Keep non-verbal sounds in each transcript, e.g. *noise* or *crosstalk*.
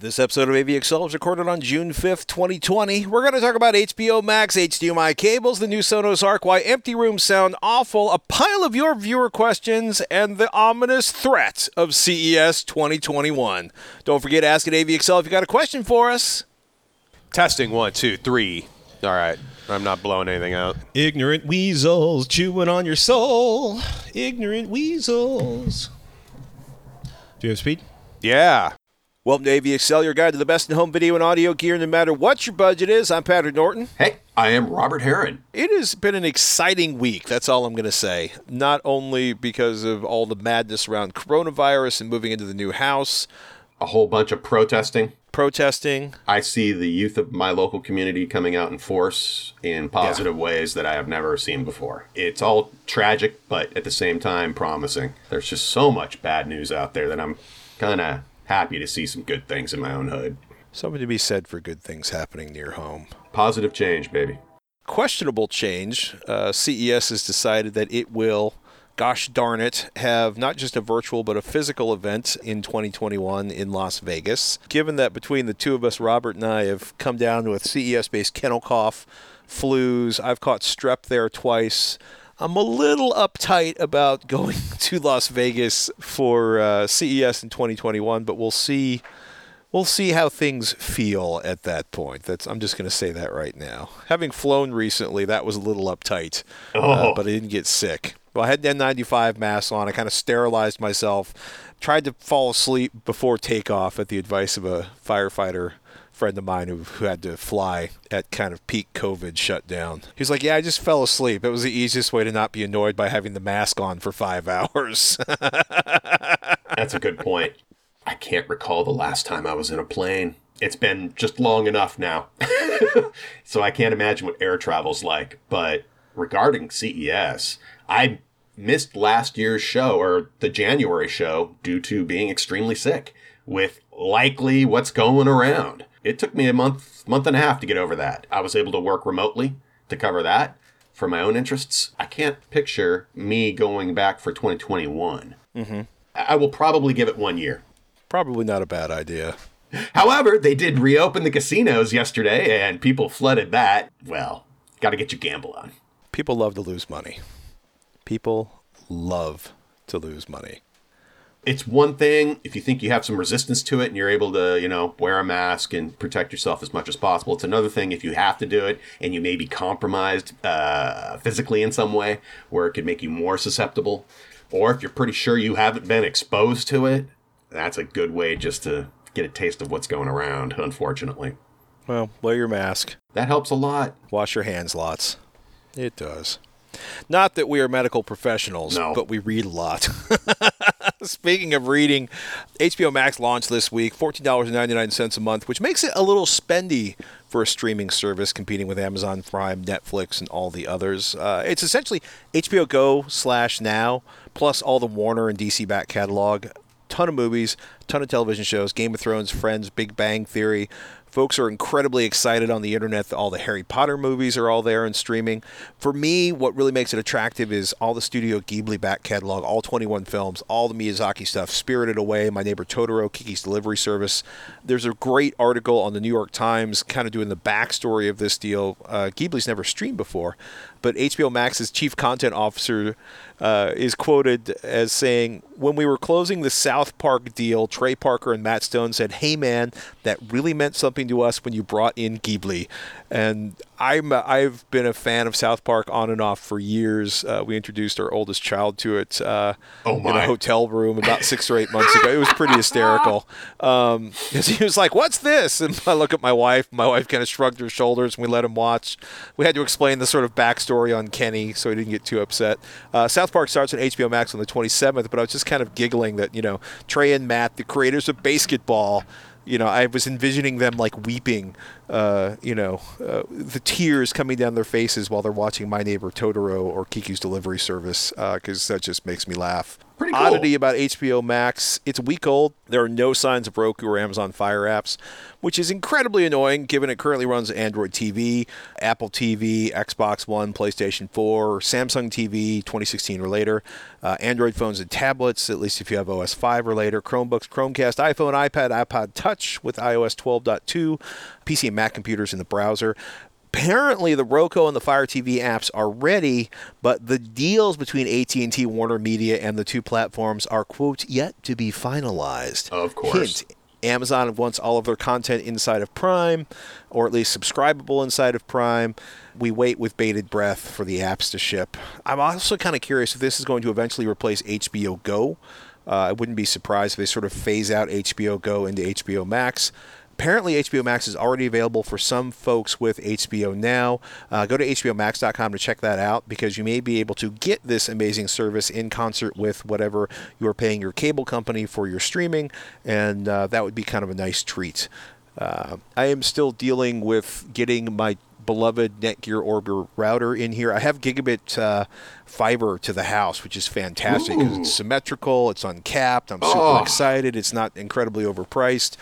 This episode of AVXL is recorded on June 5th, 2020. We're going to talk about HBO Max, HDMI cables, the new Sonos Arc, why empty rooms sound awful, a pile of your viewer questions, and the ominous threat of CES 2021. Don't forget to ask at AVXL if you got a question for us. Testing one, two, three. All right. I'm not blowing anything out. Ignorant weasels chewing on your soul. Ignorant weasels. Do you have speed? Yeah. Welcome to AVXL, your guide to the best in home video and audio gear, no matter what your budget is. I'm Patrick Norton. Hey, I am Robert Heron. It has been an exciting week. That's all I'm going to say. Not only because of all the madness around coronavirus and moving into the new house, A whole bunch of protesting. protesting. I see the youth of my local community coming out in force in positive ways that I have never seen before. It's all tragic, but at the same time promising. There's just so much bad news out there that I'm kind of happy to see some good things in my own hood. Something to be said for good things happening near home. Positive change, baby. Questionable change. Uh, CES has decided that it will, gosh darn it, have not just a virtual but a physical event in 2021 in Las Vegas. Given that between the two of us, Robert and I, have come down with CES based kennel cough, flus, I've caught strep there twice. I'm a little uptight about going *laughs* to Las Vegas for uh, CES in 2021, but we'll see. We'll see how things feel at that point. That's I'm just going to say that right now. Having flown recently, that was a little uptight, uh, Oh. but I didn't get sick. Well, I had the N95 mask on. I kind of sterilized myself. Tried to fall asleep before takeoff at the advice of a firefighter friend of mine who, who had to fly at kind of peak COVID shutdown. He's like, "Yeah, I just fell asleep. It was the easiest way to not be annoyed by having the mask on for five *laughs* hours." That's a good point. I can't recall the last time I was in a plane. It's been just long enough now. *laughs* so I can't imagine what air travel's like. But regarding CES, I missed last year's show or the January show due to being extremely sick with likely what's going around. It took me a month, month and a half to get over that. I was able to work remotely to cover that for my own interests. I can't picture me going back for 2021. Mm-hmm. I will probably give it one year. Probably not a bad idea. However, they did reopen the casinos yesterday and people flooded that. Well, got to get your gamble on. People love to lose money. People love to lose money. It's one thing if you think you have some resistance to it and you're able to, you know, wear a mask and protect yourself as much as possible. It's another thing if you have to do it and you may be compromised uh, physically in some way where it could make you more susceptible. Or if you're pretty sure you haven't been exposed to it, that's a good way just to get a taste of what's going around, unfortunately. Well, wear your mask. That helps a lot. Wash your hands lots. It does. Not that we are medical professionals, No. but we read a lot. *laughs* *laughs* Speaking of reading, HBO Max launched this week, $14.99 a month, which makes it a little spendy for a streaming service competing with Amazon Prime, Netflix, and all the others. Uh, it's essentially HBO Go slash Now, plus all the Warner and DC back catalog. Ton of movies, ton of television shows, Game of Thrones, Friends, Big Bang Theory. Folks are incredibly excited on the internet all the Harry Potter movies are all there and streaming. For me, what really makes it attractive is all the Studio Ghibli back catalog, all 21 films, all the Miyazaki stuff, Spirited Away, My Neighbor Totoro, Kiki's Delivery Service. There's a great article on the New York Times kind of doing the backstory of this deal. Uh, Ghibli's never streamed before, but HBO Max's chief content officer uh, is quoted as saying, "When we were closing the South Park deal, Trey Parker and Matt Stone said, "Hey man, that really meant something to us when you brought in Ghibli." And I'm I've been a fan of South Park on and off for years. Uh, we introduced our oldest child to it uh, Oh, in a hotel room about six or eight months ago. It was pretty hysterical. *laughs* Um, *laughs* he was like, "What's this?" And I look at my wife. My wife kind of shrugged her shoulders, and we let him watch. We had to explain the sort of backstory on Kenny, so he didn't get too upset. Uh, South Park starts on HBO Max on the 27th, but I was just kind of giggling that you know Trey and Matt, the creators of BASEketball. You know, I was envisioning them like weeping, uh, you know, uh, the tears coming down their faces while they're watching My Neighbor Totoro or Kiki's Delivery Service, because that just makes me laugh. Pretty cool. oddity about HBO Max, it's a week old. There are no signs of Roku or Amazon Fire apps, which is incredibly annoying given it currently runs Android TV, Apple TV, Xbox One, PlayStation 4, Samsung TV 2016 or later, uh, Android phones and tablets, at least if you have OS 5 or later, Chromebooks, Chromecast, iPhone, iPad, iPod Touch with iOS 12.2, PC and Mac computers in the browser apparently the Roku and the Fire TV apps are ready, but the deals between AT&T, Warner Media, and the two platforms are quote yet to be finalized. Of course. Hint, Amazon wants all of their content inside of Prime, or at least subscribable inside of Prime. We wait with bated breath for the apps to ship. I'm also kind of curious if this is going to eventually replace HBO Go. Uh, I wouldn't be surprised if they sort of phase out HBO Go into HBO Max apparently HBO Max is already available for some folks with HBO Now. Uh, go to HBOMax.com to check that out because you may be able to get this amazing service in concert with whatever you are paying your cable company for your streaming, and uh, that would be kind of a nice treat. Uh, I am still dealing with getting my beloved Netgear Orbi router in here. I have gigabit uh, fiber to the house, which is fantastic because it's symmetrical, it's uncapped. I'm super Oh. excited. It's not incredibly overpriced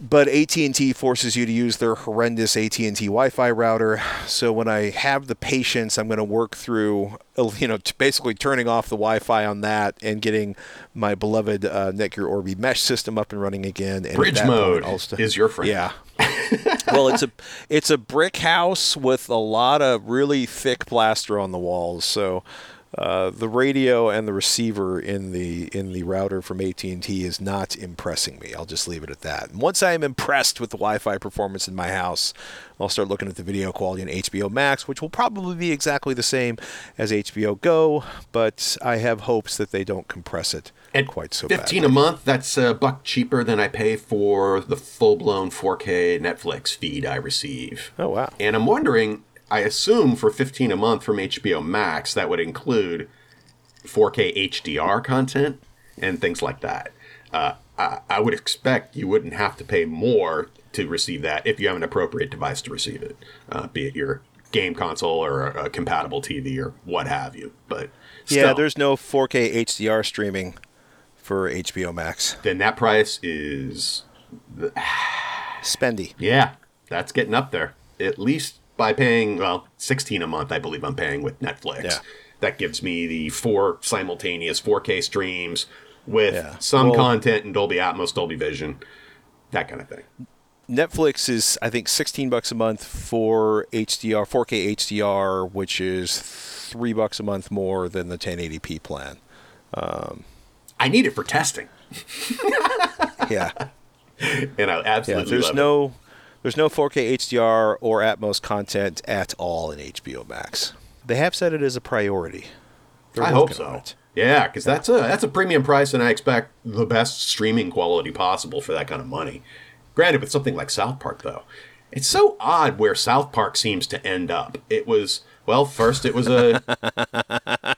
but AT&T forces you to use their horrendous AT&T Wi-Fi router. So when I have the patience, I'm going to work through, you know, basically turning off the Wi-Fi on that and getting my beloved uh, Netgear Orbi mesh system up and running again. And Bridge that point, mode st- is your friend. Yeah. *laughs* well, it's a it's a brick house with a lot of really thick plaster on the walls. So uh, the radio and the receiver in the in the router from AT&T is not impressing me. I'll just leave it at that. And once I am impressed with the Wi-Fi performance in my house, I'll start looking at the video quality in HBO Max, which will probably be exactly the same as HBO Go, but I have hopes that they don't compress it And quite so 15 badly. a month, that's a buck cheaper than I pay for the full blown 4K Netflix feed I receive. Oh wow. And I'm wondering, I assume for 15 a month from HBO Max, that would include 4K HDR content and things like that. Uh, I, I would expect you wouldn't have to pay more to receive that if you have an appropriate device to receive it, uh, be it your game console or a, a compatible TV or what have you. But Yeah, there's no 4K HDR streaming for HBO Max. then that price is *sighs* Spendy. Yeah, that's getting up there. At least by paying, well, 16 a month, I believe I'm paying with Netflix. Yeah. That gives me the four simultaneous 4K streams with Yeah. some Well- content in Dolby Atmos, Dolby Vision, that kind of thing. Netflix is I think 16 bucks a month for HDR, 4K HDR, which is 3 bucks a month more than the 1080p plan. Um, I need it for testing, *laughs* Yeah. and I Yeah, absolutely there's love no there's no 4K HDR or Atmos content at all in HBO Max. They have said it is a priority. They're I hope so. it. Yeah, because that's a that's a premium price, and I expect the best streaming quality possible for that kind of money. Granted, with something like South Park, though, it's so odd where South Park seems to end up. It was well, first it was a *laughs*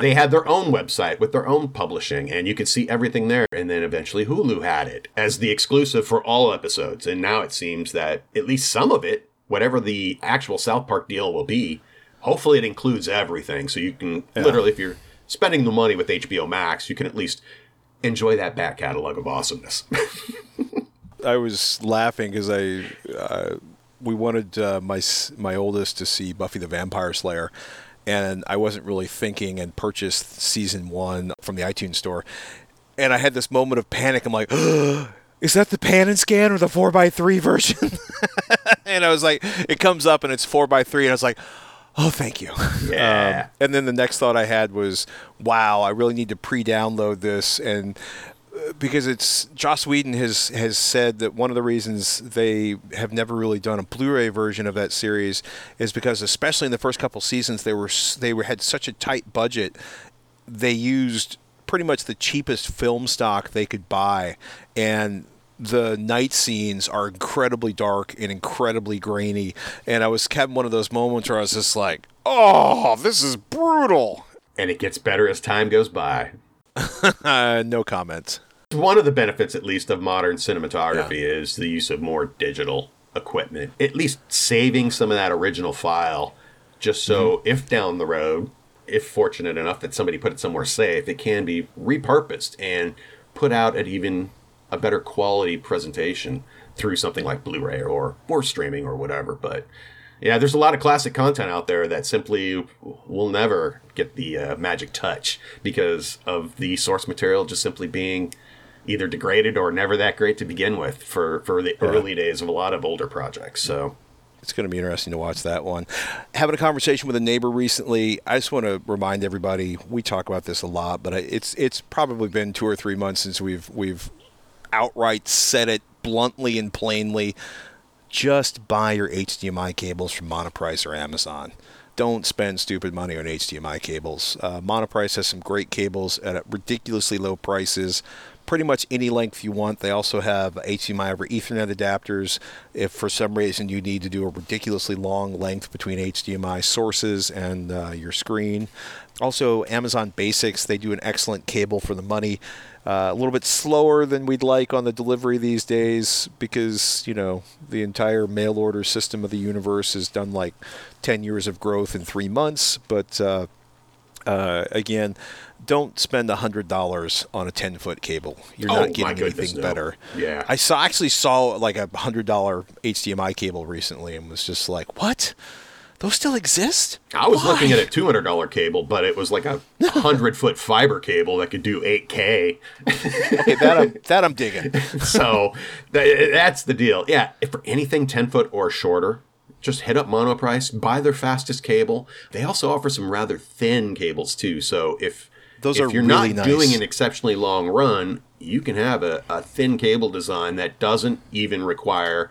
they had their own website with their own publishing, and you could see everything there. And then eventually Hulu had it as the exclusive for all episodes. And now it seems that at least some of it, whatever the actual South Park deal will be, hopefully it includes everything. So you can literally, if you're spending the money with HBO Max, you can at least enjoy that back catalog of awesomeness. *laughs* I was laughing because I uh, we wanted uh, my my oldest to see Buffy the Vampire Slayer, and I wasn't really thinking and purchased season one from the iTunes store, and I had this moment of panic. I'm like. *gasps* Is that the pan and scan or the 4x3 version? *laughs* and I was like, it comes up and it's 4x3. And I was like, oh, thank you. Yeah. Um, and then the next thought I had was, wow, I really need to pre-download this, and because it's Joss Whedon has has said that one of the reasons they have never really done a Blu-ray version of that series is because, especially in the first couple seasons, they were they were had such a tight budget, they used pretty much the cheapest film stock they could buy, and the night scenes are incredibly dark and incredibly grainy. And I was having one of those moments where I was just like, "Oh, this is brutal." and it gets better as time goes by. *laughs* No comments. One of the benefits, at least, of modern cinematography is the use of more digital equipment. At least saving some of that original file, just so mm-hmm. if down the road if fortunate enough that somebody put it somewhere safe, it can be repurposed and put out at even a better quality presentation through something like Blu-ray or or streaming or whatever. But yeah, there's a lot of classic content out there that simply will never get the uh, magic touch because of the source material just simply being either degraded or never that great to begin with for for the early days of a lot of older projects. So It's going to be interesting to watch that one. Having a conversation with a neighbor recently, I just want to remind everybody. We talk about this a lot, but it's it's probably been two or three months since we've we've outright said it bluntly and plainly. Just buy your HDMI cables from Monoprice or Amazon. Don't spend stupid money on HDMI cables. Uh, Monoprice has some great cables at ridiculously low prices pretty much any length you want. They also have HDMI over Ethernet adapters if for some reason you need to do a ridiculously long length between HDMI sources and uh, your screen. Also, Amazon Basics, they do an excellent cable for the money. Uh, a little bit slower than we'd like on the delivery these days because, you know, the entire mail order system of the universe has done like 10 years of growth in three months. But uh, uh, again, don't spend hundred dollars on a ten foot cable. You're Oh, not getting goodness, anything no. better. Yeah. I saw actually saw like a hundred dollar HDMI cable recently and was just like, what? Those still exist? I was looking at a two hundred dollar cable, but it was like a hundred foot fiber cable that could do eight K. Okay, that I'm that I'm digging. *laughs* so that, that's the deal. Yeah, if for anything 10 foot or shorter, just hit up Monoprice, buy their fastest cable. They also offer some rather thin cables too. So if Those if are you're really not nice. doing an exceptionally long run, you can have a, a thin cable design that doesn't even require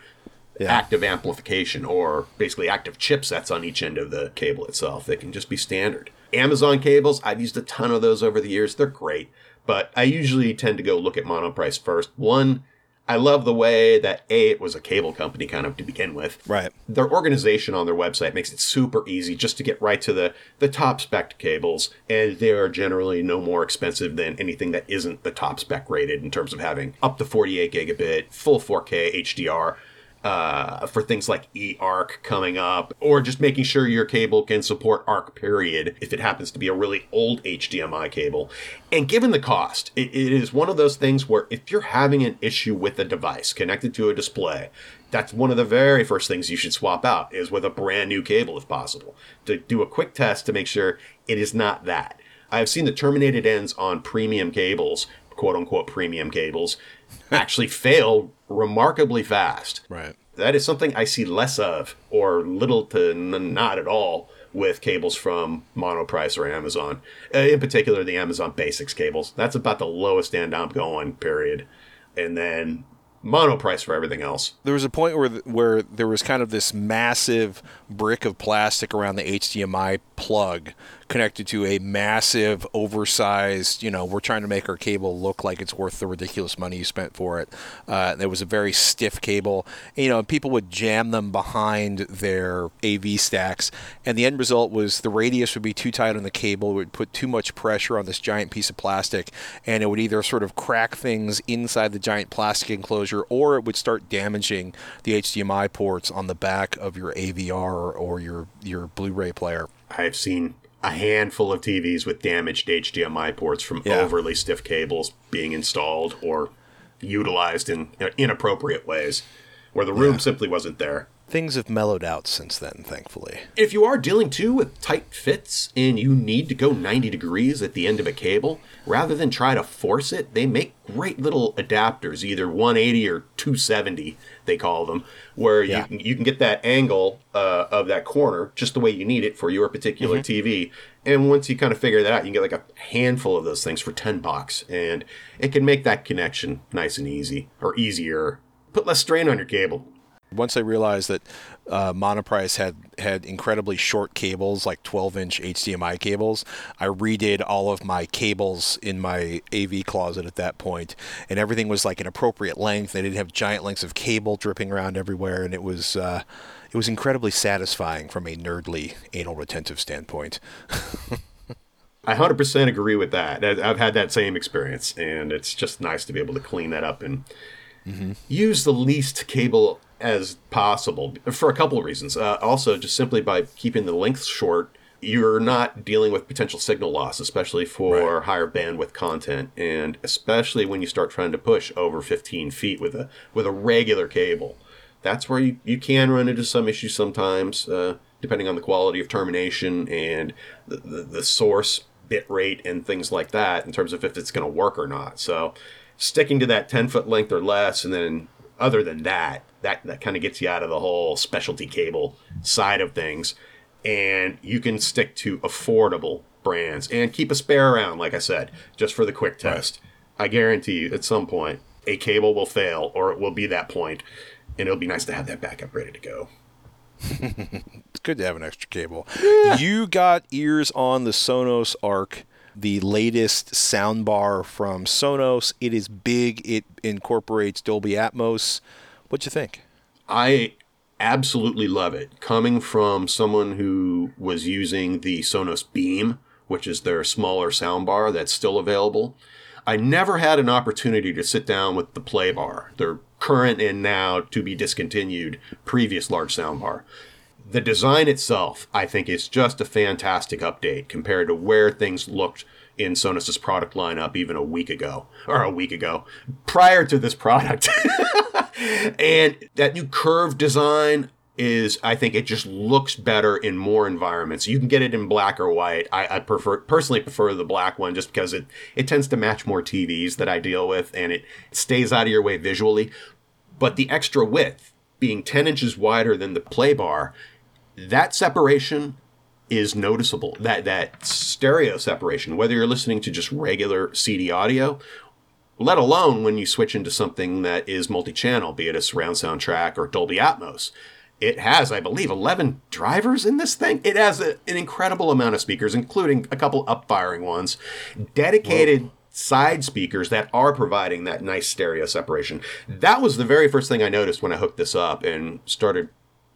Yeah. active amplification or basically active chipsets on each end of the cable itself. They can just be standard. Amazon cables, I've used a ton of those over the years. They're great, but I usually tend to go look at Monoprice first. One, I love the way that A, it was a cable company kind of to begin with. Right. Their organization on their website makes it super easy just to get right to the, the top spec cables, and they are generally no more expensive than anything that isn't the top spec rated in terms of having up to 48 gigabit, full 4K HDR uh, for things like eARC coming up, or just making sure your cable can support ARC period if it happens to be a really old HDMI cable. And given the cost, it, it is one of those things where if you're having an issue with a device connected to a display, that's one of the very first things you should swap out is with a brand new cable if possible to do a quick test to make sure it is not that. I've seen the terminated ends on premium cables, quote unquote premium cables, *laughs* actually fail remarkably fast. Right. That is something I see less of, or little to n- not at all, with cables from Monoprice or Amazon. Uh, in particular, the Amazon Basics cables. That's about the lowest end I'm going, period. And then Monoprice for everything else. There was a point where where there was kind of this massive brick of plastic around the HDMI plug connected to a massive oversized, you know, we're trying to make our cable look like it's worth the ridiculous money you spent for it. Uh, there was a very stiff cable, you know, people would jam them behind their AV stacks, and the end result was the radius would be too tight on the cable, it would put too much pressure on this giant piece of plastic, and it would either sort of crack things inside the giant plastic enclosure, or it would start damaging the HDMI ports on the back of your AVR or your your Blu-ray player. I've seen a handful of TVs with damaged HDMI ports from Yeah. overly stiff cables being installed or utilized in inappropriate ways where the room simply wasn't there. Things have mellowed out since then, thankfully. If you are dealing too with tight fits and you need to go 90 degrees at the end of a cable, rather than try to force it, they make great little adapters, either 180 or 270, they call them, where Yeah. you, can, you can get that angle uh, of that corner just the way you need it for your particular TV. And once you kind of figure that out, you can get like a handful of those things for 10 bucks, and it can make that connection nice and easy, or easier. Put less strain on your cable. Once I realized that uh, Monoprice had had incredibly short cables, like 12-inch HDMI cables, I redid all of my cables in my AV closet at that point, and everything was like an appropriate length. They didn't have giant lengths of cable dripping around everywhere, and it was uh, it was incredibly satisfying from a nerdly anal retentive standpoint. *laughs* I 100% agree with that. I've had that same experience, and it's just nice to be able to clean that up and use the least cable as possible for a couple of reasons. Uh, also, just simply by keeping the length short, you're not dealing with potential signal loss, especially for higher bandwidth content, and especially when you start trying to push over 15 feet with a with a regular cable. That's where you, you can run into some issues sometimes, uh, depending on the quality of termination and the, the, the source bit rate and things like that in terms of if it's going to work or not. So sticking to that 10 foot length or less, and then other than that, that, that kind of gets you out of the whole specialty cable side of things. And you can stick to affordable brands and keep a spare around, like I said, just for the quick test. I guarantee you, at some point, a cable will fail or it will be that point, and it'll be nice to have that backup ready to go. *laughs* It's good to have an extra cable. You got ears on the Sonos Arc, the latest soundbar from Sonos. It is big. It incorporates Dolby Atmos. What'd you think? I absolutely love it. Coming from someone who was using the Sonos Beam, which is their smaller soundbar that's still available, I never had an opportunity to sit down with the Playbar, their current and now to be discontinued previous large soundbar. The design itself, I think, is just a fantastic update compared to where things looked in Sonos's product lineup even a week ago, or a week ago, prior to this product. *laughs* and that new curved design is I think it just looks better in more environments. You can get it in black or white. I, I prefer personally prefer the black one just because it it tends to match more TVs that I deal with and it stays out of your way visually. But the extra width, being 10 inches wider than the play bar, that separation is noticeable. That that stereo separation, whether you're listening to just regular CD audio let alone when you switch into something that is multi-channel, be it a surround sound track or Dolby Atmos. It has, I believe, 11 drivers in this thing. It has a, an incredible amount of speakers, including a couple up-firing ones, dedicated side speakers that are providing that nice stereo separation. That was the very first thing I noticed when I hooked this up and started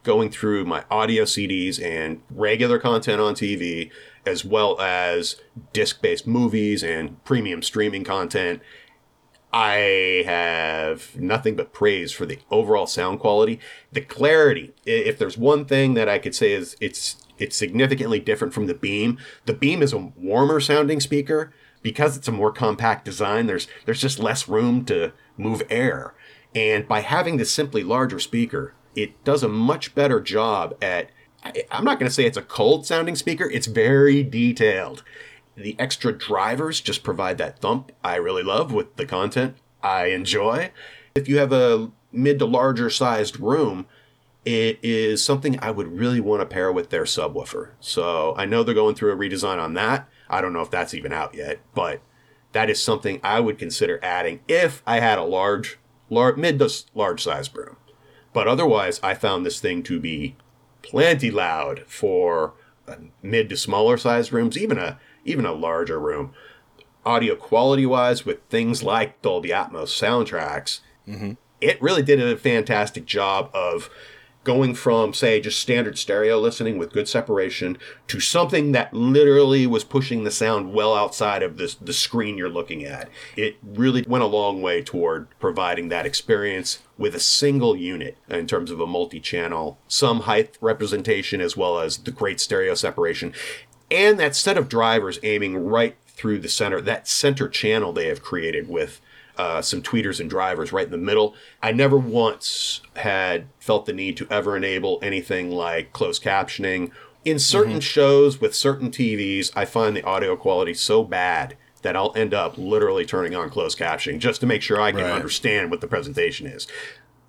going through my audio CDs and regular content on TV, as well as disc based movies and premium streaming content. I have nothing but praise for the overall sound quality, the clarity. If there's one thing that I could say is it's it's significantly different from the Beam. The Beam is a warmer sounding speaker because it's a more compact design. There's there's just less room to move air, and by having this simply larger speaker, it does a much better job at. I'm not going to say it's a cold sounding speaker. It's very detailed. The extra drivers just provide that thump I really love with the content I enjoy. If you have a mid to larger sized room, it is something I would really want to pair with their subwoofer. So I know they're going through a redesign on that. I don't know if that's even out yet, but that is something I would consider adding if I had a large, large mid to large size room. But otherwise, I found this thing to be plenty loud for mid to smaller sized rooms, even a even a larger room. Audio quality wise, with things like Dolby Atmos soundtracks, mm-hmm. it really did a fantastic job of going from say just standard stereo listening with good separation to something that literally was pushing the sound well outside of this the screen you're looking at. It really went a long way toward providing that experience with a single unit in terms of a multi-channel some height representation as well as the great stereo separation and that set of drivers aiming right through the center that center channel they have created with uh, some tweeters and drivers right in the middle. I never once had felt the need to ever enable anything like closed captioning. In certain shows with certain TVs, I find the audio quality so bad that I'll end up literally turning on closed captioning just to make sure I can Right. understand what the presentation is.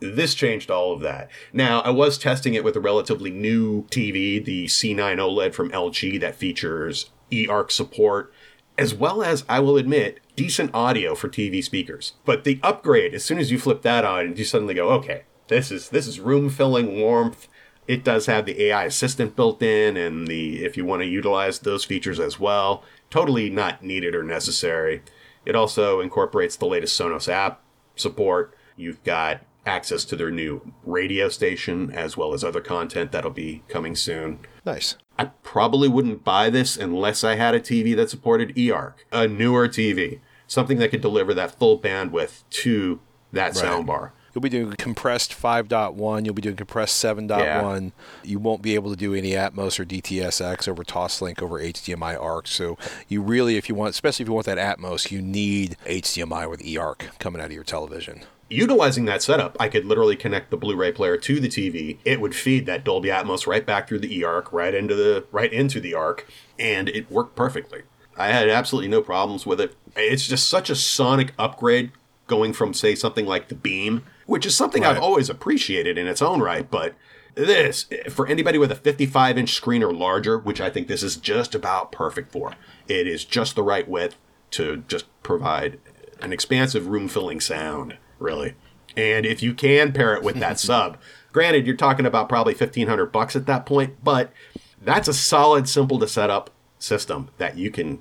This changed all of that. Now, I was testing it with a relatively new TV, the C9 OLED from LG that features eARC support, as well as, I will admit, decent audio for TV speakers. But the upgrade, as soon as you flip that on, you suddenly go, okay, this is this is room filling warmth. It does have the AI assistant built in, and the if you want to utilize those features as well, totally not needed or necessary. It also incorporates the latest Sonos app support. You've got access to their new radio station as well as other content that'll be coming soon. Nice. I probably wouldn't buy this unless I had a TV that supported eARC, a newer TV, something that could deliver that full bandwidth to that soundbar. You'll be doing compressed 5.1. You'll be doing compressed 7.1. You won't be able to do any Atmos or DTSX over Toslink over HDMI ARC. So you really, if you want, especially if you want that Atmos, you need HDMI with eARC coming out of your television. Utilizing that setup, I could literally connect the Blu-ray player to the TV. It would feed that Dolby Atmos right back through the eARC, right into the right into the ARC, and it worked perfectly. I had absolutely no problems with it. It's just such a sonic upgrade going from say something like the Beam, which is something I've always appreciated in its own right, but this for anybody with a 55 inch screen or larger, which I think this is just about perfect for. It is just the right width to just provide an expansive room filling sound, really. And if you can pair it with that *laughs* sub, granted you're talking about probably 1500 bucks at that point, but that's a solid simple to set up system that you can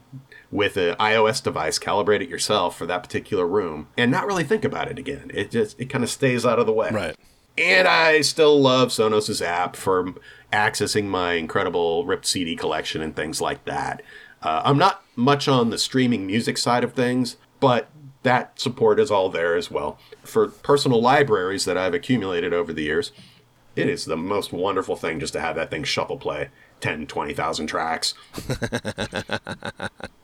with an iOS device calibrate it yourself for that particular room and not really think about it again. It just it kind of stays out of the way. Right. And I still love Sonos' app for accessing my incredible ripped CD collection and things like that. Uh, I'm not much on the streaming music side of things, but that support is all there as well. For personal libraries that I've accumulated over the years, it is the most wonderful thing just to have that thing shuffle play 10, 20,000 tracks. *laughs*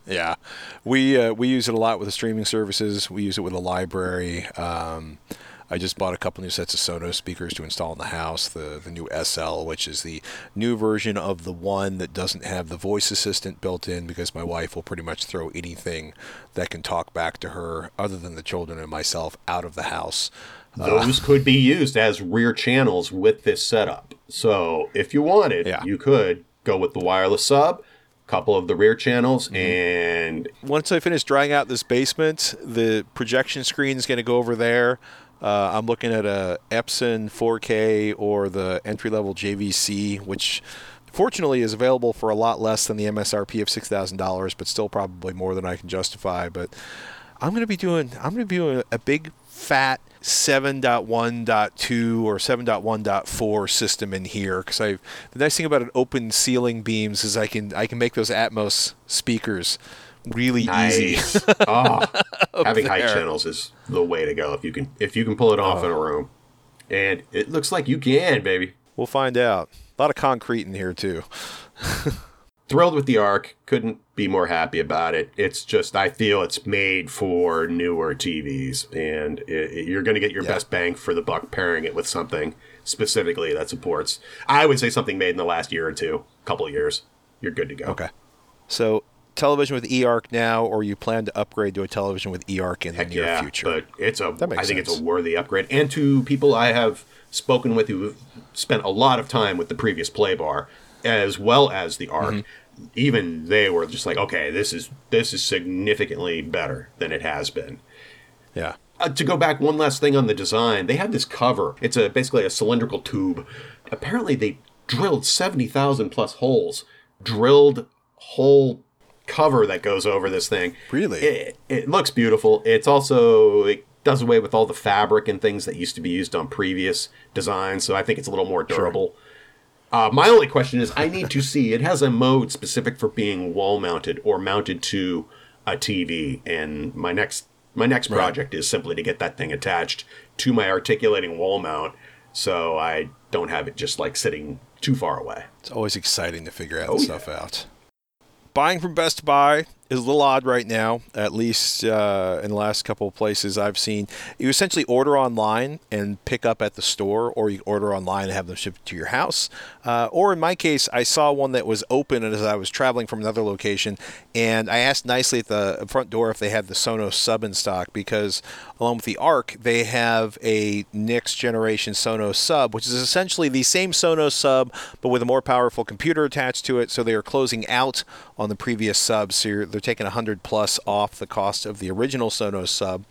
Yeah, we uh, we use it a lot with the streaming services. We use it with a library. Um, I just bought a couple new sets of Sonos speakers to install in the house. The the new SL, which is the new version of the one that doesn't have the voice assistant built in, because my wife will pretty much throw anything that can talk back to her, other than the children and myself, out of the house. Uh, Those could be used as rear channels with this setup. So if you wanted, Yeah. you could go with the wireless sub, couple of the rear channels, mm-hmm. and once I finish drying out this basement, the projection screen is going to go over there. Uh, I'm looking at a Epson 4K or the entry level JVC, which fortunately is available for a lot less than the MSRP of six thousand dollars, but still probably more than I can justify. But I'm going to be doing I'm going to be doing a big fat 7.1.2 or 7.1.4 system in here because I the nice thing about an open ceiling beams is I can I can make those Atmos speakers really easy. oh, *laughs* *laughs* having height channels is the way to go if you can if you can pull it off in a oh. room. And it looks like you can, baby. We'll find out. A lot of concrete in here too. *laughs* Thrilled with the arc. Couldn't be more happy about it. It's just I feel it's made for newer TVs, and it, it- you're going to get your best bang for the buck pairing it with something specifically that supports. I would say something made in the last year or two, couple of years. You're good to go. Okay. So television with eARC now, or you plan to upgrade to a television with eARC in the Heck near yeah, future? but it's a. I think it's a worthy upgrade. And to people I have spoken with who spent a lot of time with the previous Play Bar, as well as the Arc, Mm-hmm. even they were just like, okay, this is this is significantly better than it has been. yeah. Uh, to go back one last thing on the design, they had this cover. It's a basically a cylindrical tube. Apparently, they drilled seventy thousand plus holes, drilled hole cover that goes over this thing. Really? It, it looks beautiful. It's also it does away with all the fabric and things that used to be used on previous designs. So I think it's a little more durable. Uh, my only question is, I need to *laughs* see. It has a mode specific for being wall mounted or mounted to a TV, and my next my next project is simply to get that thing attached to my articulating wall mount, so I don't have it just like sitting too far away. It's always exciting to figure out Oh, stuff out. Buying from Best Buy is a little odd right now, at least uh, in the last couple of places I've seen. You essentially order online and pick up at the store, or you order online and have them shipped to your house. Uh, or in my case, I saw one that was open as I was traveling from another location, and I asked nicely at the front door if they had the Sonos sub in stock because, along with the Arc, they have a next generation Sonos sub, which is essentially the same Sonos sub but with a more powerful computer attached to it. So they are closing out on the previous subs. So they're taking 100 plus off the cost of the original Sonos sub.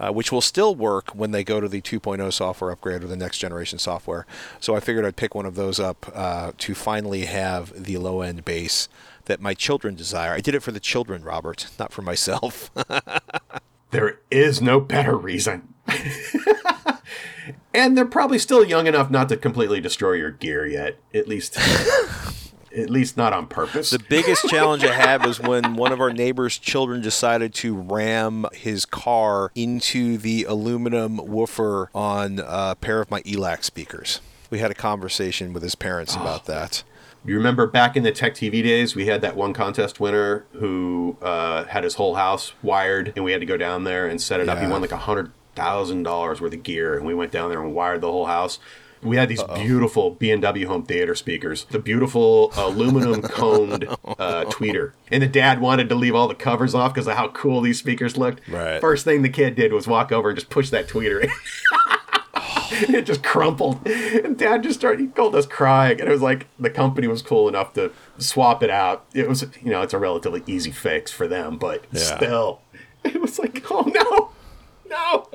Uh, which will still work when they go to the 2.0 software upgrade or the next generation software. So I figured I'd pick one of those up uh, to finally have the low end bass that my children desire. I did it for the children, Robert, not for myself. *laughs* There is no better reason. *laughs* and they're probably still young enough not to completely destroy your gear yet. At least *laughs* At least not on purpose. The biggest challenge I had was when one of our neighbor's children decided to ram his car into the aluminum woofer on a pair of my ELAC speakers. We had a conversation with his parents oh. about that. You remember back in the Tech TV days, we had that one contest winner who uh, had his whole house wired, and we had to go down there and set it up. He won like a hundred thousand dollars worth of gear, and we went down there and wired the whole house. We had these beautiful B and W home theater speakers, the beautiful aluminum *laughs* coned uh, tweeter, and the dad wanted to leave all the covers off because of how cool these speakers looked. Right. First thing the kid did was walk over and just push that tweeter in. *laughs* *laughs* it just crumpled. And dad just started, he called us crying. And it was like the company was cool enough to swap it out. It was, you know, it's a relatively easy fix for them, but Yeah. still, *laughs* it was like, oh no, no.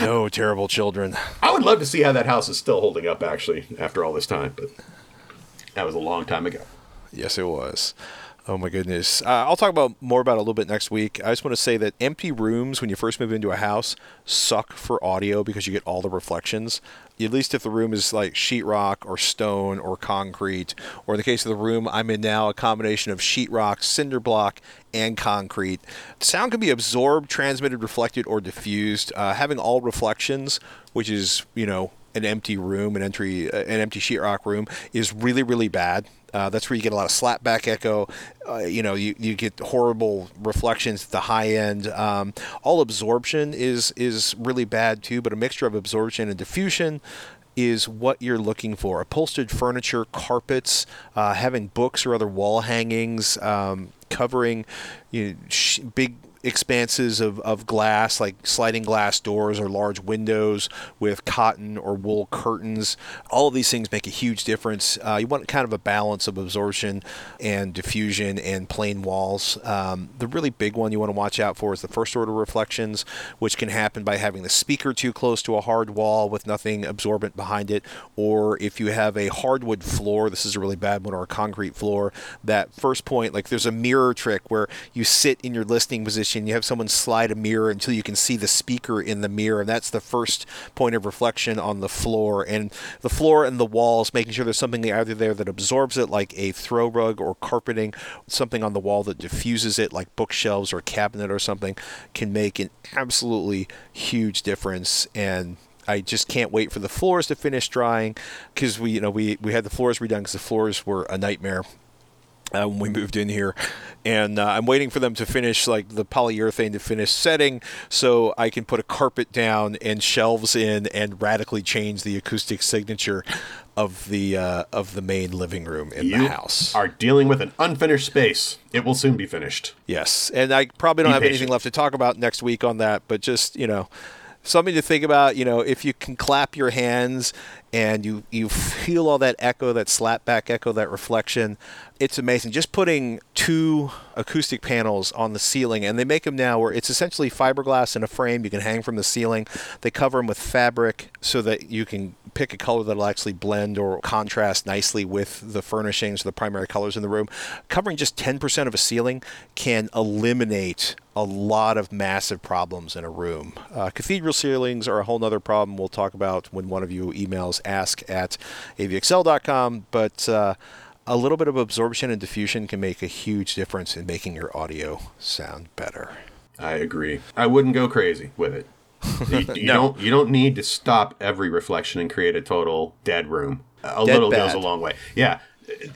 No terrible children. I would love to see how that house is still holding up actually after all this time, but that was a long time ago. Yes, it was. Oh my goodness. Uh, I'll talk about more about it a little bit next week. I just want to say that empty rooms when you first move into a house suck for audio because you get all the reflections. At least if the room is like sheetrock or stone or concrete, or in the case of the room I'm in now, a combination of sheetrock, cinder block, and concrete. Sound can be absorbed, transmitted, reflected, or diffused. Uh, having all reflections, which is you know an empty room, an entry, uh, an empty sheetrock room, is really really bad. Uh, that's where you get a lot of slapback echo. Uh, you know, you, you get horrible reflections at the high end. Um, all absorption is is really bad too, but a mixture of absorption and diffusion is what you're looking for. Upholstered furniture, carpets, uh, having books or other wall hangings, um, covering you know, sh- big expanses of, of glass, like sliding glass doors or large windows with cotton or wool curtains. All of these things make a huge difference. Uh, you want kind of a balance of absorption and diffusion and plain walls. Um, the really big one you want to watch out for is the first order reflections, which can happen by having the speaker too close to a hard wall with nothing absorbent behind it, or if you have a hardwood floor, this is a really bad one, or a concrete floor, that first point, like there's a mirror trick where you sit in your listening position, you have someone slide a mirror until you can see the speaker in the mirror, and that's the first point of reflection on the floor. And the floor and the walls, making sure there's something either there that absorbs it, like a throw rug or carpeting, something on the wall that diffuses it, like bookshelves or a cabinet or something, can make an absolutely huge difference. And I just can't wait for the floors to finish drying because we, you know, we, we had the floors redone because the floors were a nightmare uh, when we moved in here, and uh, I'm waiting for them to finish like the polyurethane to finish setting, so I can put a carpet down and shelves in and radically change the acoustic signature of the uh, of the main living room in You the house. are dealing with an unfinished space. It will soon be finished. Yes, and I probably don't Be have anything left to talk about next week on that, but just you know, something to think about. You know, if you can clap your hands and you you feel all that echo, that slapback echo, that reflection, it's amazing. Just putting two acoustic panels on the ceiling, and they make them now where it's essentially fiberglass in a frame you can hang from the ceiling. They cover them with fabric so that you can pick a color that'll actually blend or contrast nicely with the furnishings, the primary colors in the room. Covering just 10% of a ceiling can eliminate a lot of massive problems in a room. Uh, cathedral ceilings are a whole nother problem we'll talk about when one of you emails ask at avxl.com, but uh, a little bit of absorption and diffusion can make a huge difference in making your audio sound better. I agree. I wouldn't go crazy with it. You, *laughs* you No. don't. You don't need to stop every reflection and create a total dead room. A Dead little goes a long way. Yeah.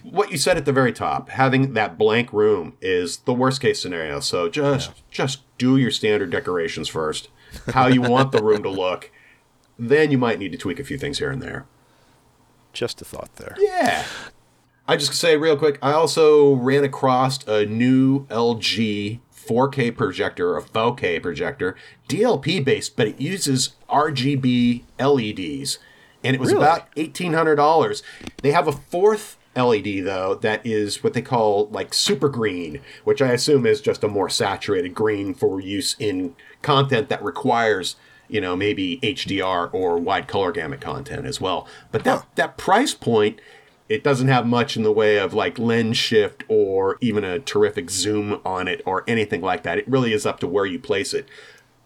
What you said at the very top, having that blank room is the worst case scenario. So just just do your standard decorations first, how you want the room to *laughs* look. Then you might need to tweak a few things here and there. Just a thought there. Yeah. I just say real quick, I also ran across a new LG 4K projector, a 4K projector, DLP based, but it uses RGB LEDs. And it was Really? about $1,800. They have a fourth LED though that is what they call like super green, which I assume is just a more saturated green for use in content that requires, you know, maybe HDR or wide color gamut content as well. But that that price point it doesn't have much in the way of like lens shift or even a terrific zoom on it or anything like that. It really is up to where you place it.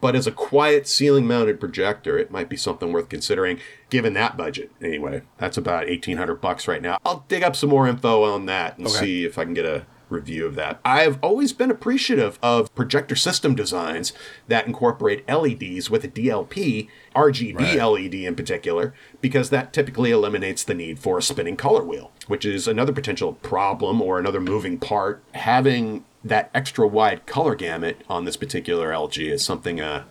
But as a quiet ceiling mounted projector, it might be something worth considering given that budget. Anyway, that's about 1800 bucks right now. I'll dig up some more info on that and Okay. see if I can get a review of that. I've always been appreciative of projector system designs that incorporate LEDs with a DLP, RGB LED in particular, because that typically eliminates the need for a spinning color wheel, which is another potential problem or another moving part. Having that extra wide color gamut on this particular LG is something uh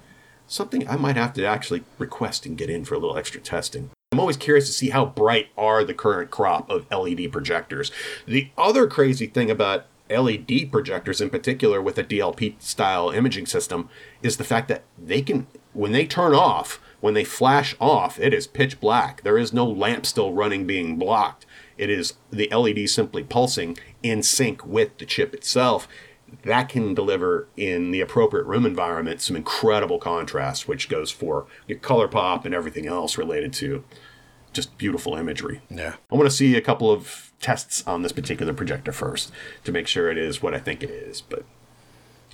something I might have to actually request and get in for a little extra testing. I'm always curious to see how bright are the current crop of LED projectors. The other crazy thing about LED projectors in particular with a DLP style imaging system is the fact that they can when they turn off, when they flash off, it is pitch black. There is no lamp still running being blocked. It is the LED simply pulsing in sync with the chip itself that can deliver in the appropriate room environment some incredible contrast, which goes for your color pop and everything else related to just beautiful imagery. Yeah. I want to see a couple of tests on this particular projector first to make sure it is what I think it is, but.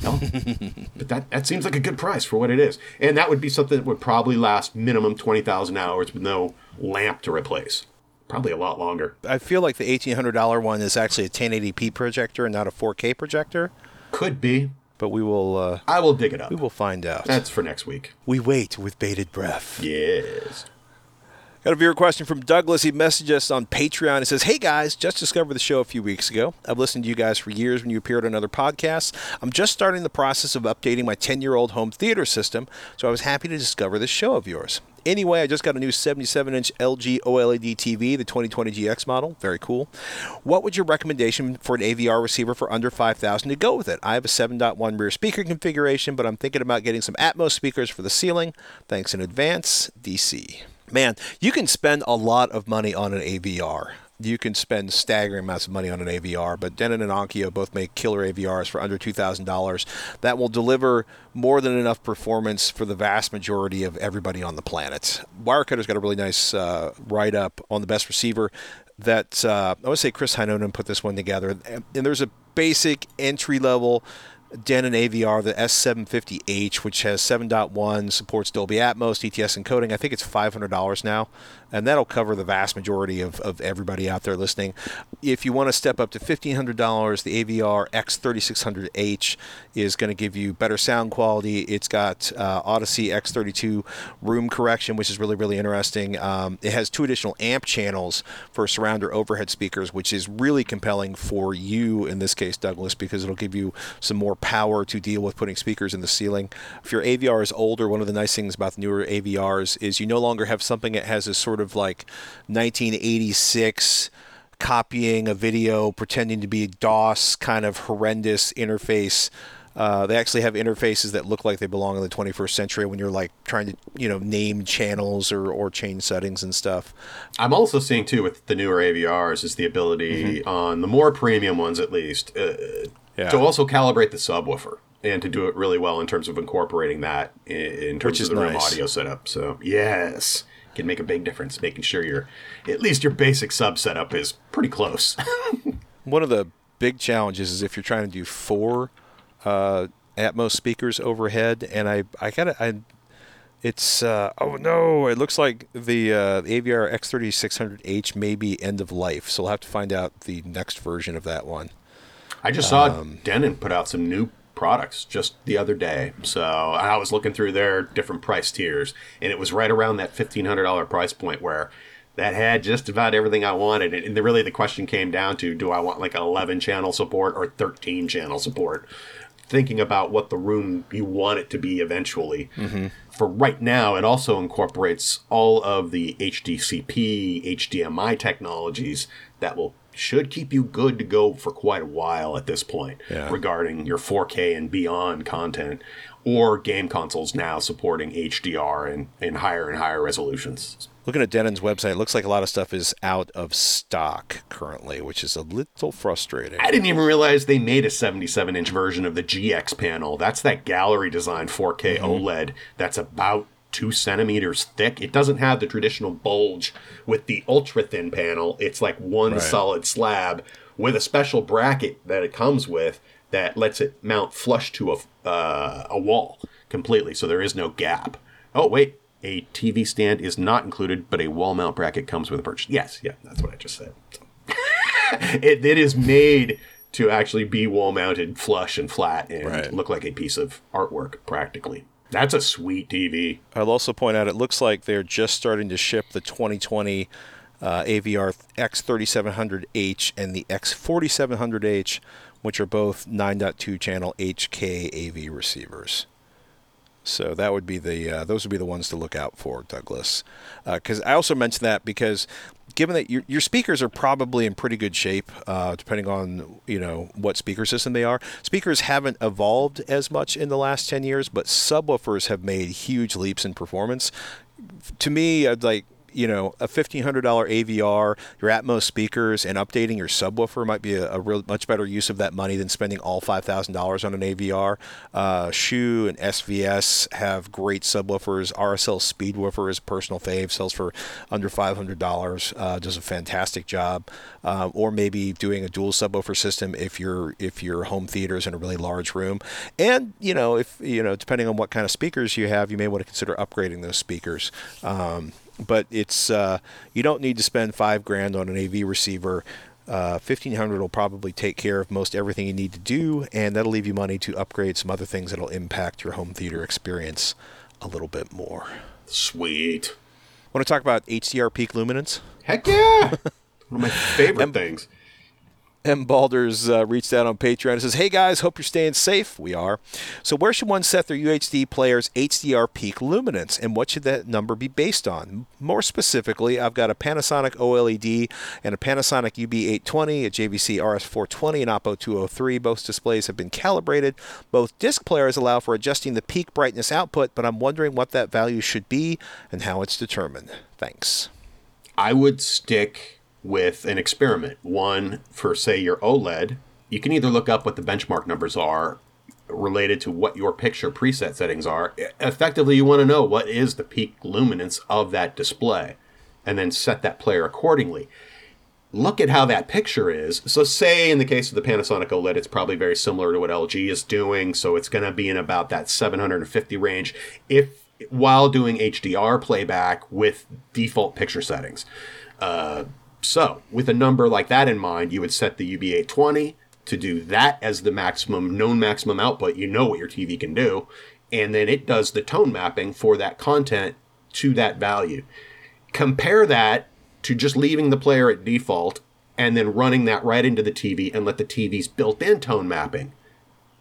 No. *laughs* but that, that seems like a good price for what it is. And that would be something that would probably last minimum 20,000 hours with no lamp to replace. Probably a lot longer. I feel like the eighteen hundred dollar one is actually a 1080p projector and not a 4K projector. Could be. But we will uh, I will dig it up. we will find out. That's for next week. we wait with bated breath. Yes. Got a viewer question from Douglas. He messaged us on Patreon. He says, Hey guys, just discovered the show a few weeks ago. I've listened to you guys for years when you appeared on other podcasts. I'm just starting the process of updating my 10 year old home theater system, so I was happy to discover this show of yours. Anyway, I just got a new 77 inch LG OLED TV, the 2020 GX model. Very cool. What would your recommendation for an AVR receiver for under 5000 to go with it? I have a 7.1 rear speaker configuration, but I'm thinking about getting some Atmos speakers for the ceiling. Thanks in advance, DC. Man, you can spend a lot of money on an AVR. You can spend staggering amounts of money on an AVR, but Denon and Onkyo both make killer AVRs for under $2,000 that will deliver more than enough performance for the vast majority of everybody on the planet. Wirecutter's got a really nice uh, write up on the best receiver that uh, I would say Chris Heinonen put this one together. And and there's a basic entry level Denon AVR, the S750H, which has 7.1, supports Dolby Atmos, DTS encoding. I think it's $500 now, and that'll cover the vast majority of, of everybody out there listening. If you want to step up to $1,500, the AVR X3600H is going to give you better sound quality. It's got uh, Audyssey X32 room correction, which is really, really interesting. Um, it has two additional amp channels for surround or overhead speakers, which is really compelling for you in this case, Douglas, because it'll give you some more power to deal with putting speakers in the ceiling. If your AVR is older, one of the nice things about the newer AVRs is you no longer have something that has this sort of like 1986 copying a video, pretending to be DOS kind of horrendous interface. Uh, they actually have interfaces that look like they belong in the 21st century when you're like trying to, you know, name channels or, or change settings and stuff. I'm also seeing too with the newer AVRs is the ability on the more premium ones at least uh, Yeah. to also calibrate the subwoofer and to do it really well in terms of incorporating that in, in terms of the room audio setup. So yes, can make a big difference making sure your at least your basic sub setup is pretty close. *laughs* One of the big challenges is if you're trying to do four uh, Atmos speakers overhead, and I I gotta I. It's uh, oh no! It looks like the uh, AVR X3600H may be end of life, so we'll have to find out the next version of that one. I just saw Denon put out some new products just the other day. So I was looking through their different price tiers, and it was right around that fifteen hundred dollar price point where that had just about everything I wanted. And really, the question came down to: Do I want like eleven channel support or thirteen channel support? Thinking about what the room you want it to be eventually. Mm-hmm. For right now, it also incorporates all of the HDCP, HDMI technologies that will should keep you good to go for quite a while at this point Yeah. regarding your 4K and beyond content, or game consoles now supporting HDR and, and higher and higher resolutions. Looking at Denon's website, it looks like a lot of stuff is out of stock currently, which is a little frustrating. I didn't even realize they made a 77 inch version of the GX panel. That's that gallery design 4K mm-hmm. OLED that's about two centimeters thick. It doesn't have the traditional bulge with the ultra thin panel. It's like one Right. solid slab with a special bracket that it comes with that lets it mount flush to a, uh, a wall completely, so there is no gap. Oh, wait, a TV stand is not included, but a wall mount bracket comes with a purchase. Yes, yeah, that's what I just said. *laughs* it, it is made to actually be wall mounted, flush and flat, and Right. look like a piece of artwork practically. That's a sweet TV. I'll also point out it looks like they're just starting to ship the 2020 uh, AVR X3700H and the X4700H, which are both 9.2 channel 8K AV receivers. So that would be the uh, those would be the ones to look out for, Douglas. Because I also mentioned that because given that your, your speakers are probably in pretty good shape, uh, depending on you know what speaker system they are. Speakers haven't evolved as much in the last ten years, but subwoofers have made huge leaps in performance. To me, I'd like you know a fifteen hundred dollar AVR, your Atmos speakers, and updating your subwoofer might be a, a real much better use of that money than spending all five thousand dollars on an AVR. Uh, Hsu and SVS have great subwoofers. RSL Speedwoofer is personal fave, sells for under five hundred dollars. Uh, does a fantastic job. Uh, or maybe doing a dual subwoofer system if your if your home theater is in a really large room. And you know if you know depending on what kind of speakers you have, you may want to consider upgrading those speakers. Um, but it's uh, you don't need to spend five grand on an AV receiver. Uh, 1500 will probably take care of most everything you need to do, and that'll leave you money to upgrade some other things that'll impact your home theater experience a little bit more. Sweet. Want to talk about HDR peak luminance? Heck yeah! *laughs* One of my favorite things. M. Balders uh, reached out on Patreon and says, Hey guys, hope you're staying safe. We are. So, where should one set their UHD player's HDR peak luminance and what should that number be based on? More specifically, I've got a Panasonic OLED and a Panasonic UB820, a JVC RS420, and Oppo 203. Both displays have been calibrated. Both disc players allow for adjusting the peak brightness output, but I'm wondering what that value should be and how it's determined. Thanks. I would stick with an experiment. One for, say, your OLED. You can either look up what the benchmark numbers are related to what your picture preset settings are. Effectively, you want to know what is the peak luminance of that display and then set that player accordingly. Look at how that picture is. So, say in the case of the Panasonic OLED, it's probably very similar to what LG is doing. So, it's going to be in about that 750 range. If while doing HDR playback with default picture settings. Uh, so, with a number like that in mind, you would set the UB820 to do that as the maximum, known maximum output. You know what your TV can do. And then it does the tone mapping for that content to that value. Compare that to just leaving the player at default and then running that right into the TV and let the TV's built in tone mapping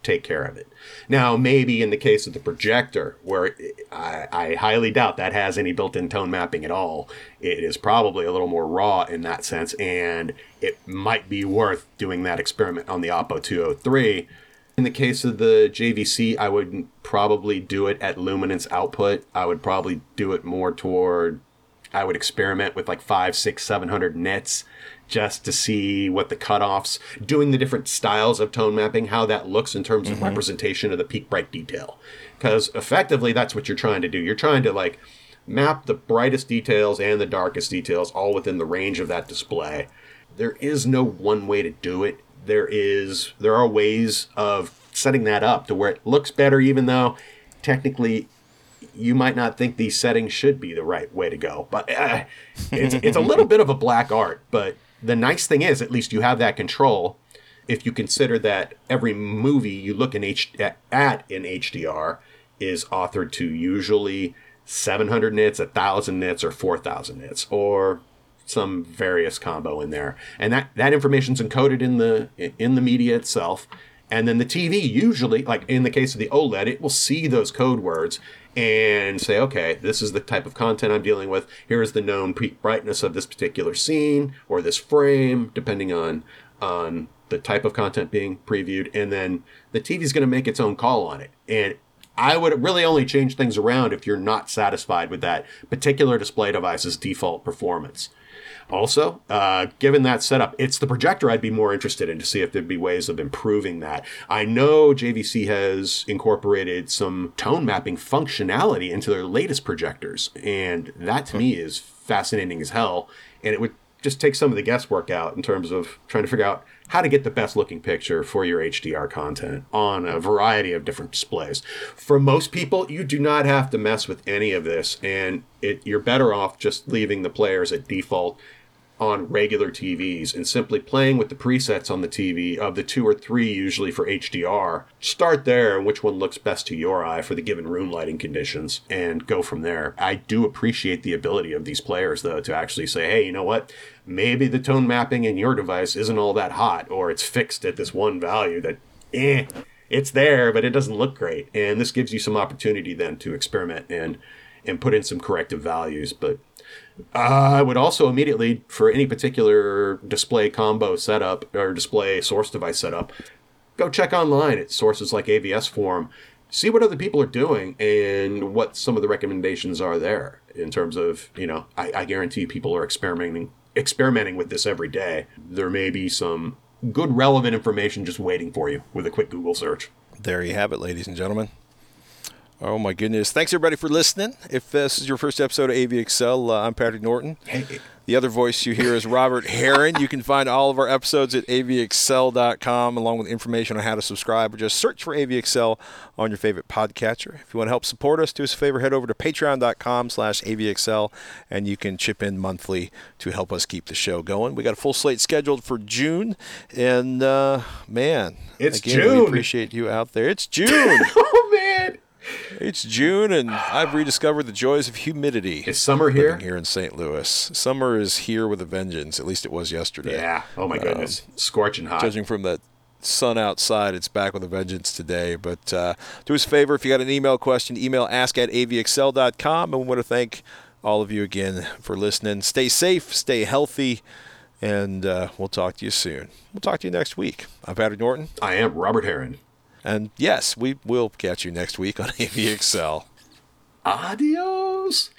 take care of it. Now, maybe in the case of the projector, where I, I highly doubt that has any built in tone mapping at all, it is probably a little more raw in that sense, and it might be worth doing that experiment on the Oppo 203. In the case of the JVC, I would probably do it at luminance output. I would probably do it more toward I would experiment with like five, six, seven hundred nits just to see what the cutoffs, doing the different styles of tone mapping, how that looks in terms of representation of the peak bright detail. Because effectively, that's what you're trying to do. You're trying to like map the brightest details and the darkest details all within the range of that display. There is no one way to do it. There is there are ways of setting that up to where it looks better, even though technically you might not think these settings should be the right way to go. But uh, it's, it's a little *laughs* bit of a black art. But the nice thing is, at least you have that control. If you consider that every movie you look in H- at in HDR is authored to usually 700 nits, 1,000 nits, or 4,000 nits, or some various combo in there, and that that information's encoded in the in the media itself. And then the TV usually, like in the case of the OLED, it will see those code words and say, okay, this is the type of content I'm dealing with. Here is the known peak brightness of this particular scene or this frame, depending on on the type of content being previewed. And then the TV is going to make its own call on it. And I would really only change things around if you're not satisfied with that particular display device's default performance. Also, uh, given that setup, it's the projector I'd be more interested in to see if there'd be ways of improving that. I know JVC has incorporated some tone mapping functionality into their latest projectors, and that to me is fascinating as hell. And it would just take some of the guesswork out in terms of trying to figure out how to get the best looking picture for your HDR content on a variety of different displays. For most people, you do not have to mess with any of this, and it, you're better off just leaving the players at default on regular TVs and simply playing with the presets on the TV of the two or three usually for HDR. Start there and which one looks best to your eye for the given room lighting conditions and go from there. I do appreciate the ability of these players though to actually say, hey, you know what? Maybe the tone mapping in your device isn't all that hot or it's fixed at this one value that eh it's there but it doesn't look great. And this gives you some opportunity then to experiment and and put in some corrective values, but I would also immediately, for any particular display combo setup or display source device setup, go check online at sources like AVS Forum, see what other people are doing and what some of the recommendations are there in terms of, you know, I, I guarantee people are experimenting experimenting with this every day. There may be some good relevant information just waiting for you with a quick Google search. There you have it, ladies and gentlemen. Oh my goodness! Thanks everybody for listening. If this is your first episode of AV Excel, uh, I'm Patrick Norton. The other voice you hear is Robert Heron. You can find all of our episodes at avexcel.com along with information on how to subscribe or just search for AVXL on your favorite podcatcher. If you want to help support us, do us a favor, head over to patreon.com slash avxl and you can chip in monthly to help us keep the show going. We got a full slate scheduled for June and uh, man, It's again, we appreciate you out there. It's June. *laughs* oh man, it's June and I've rediscovered the joys of humidity. is summer here? living here in St. Louis. Summer is here with a vengeance. At least it was yesterday. Yeah. Oh my goodness, scorching hot. Judging from the sun outside, it's back with a vengeance today. But uh, do us a favor if you got an email question, email ask at avxl.com. And we want to thank all of you again for listening. Stay safe, stay healthy, and uh, we'll talk to you soon. We'll talk to you next week. I'm Patrick Norton. I am Robert Heron. And yes, we will catch you next week on *laughs* AVXL. Adios.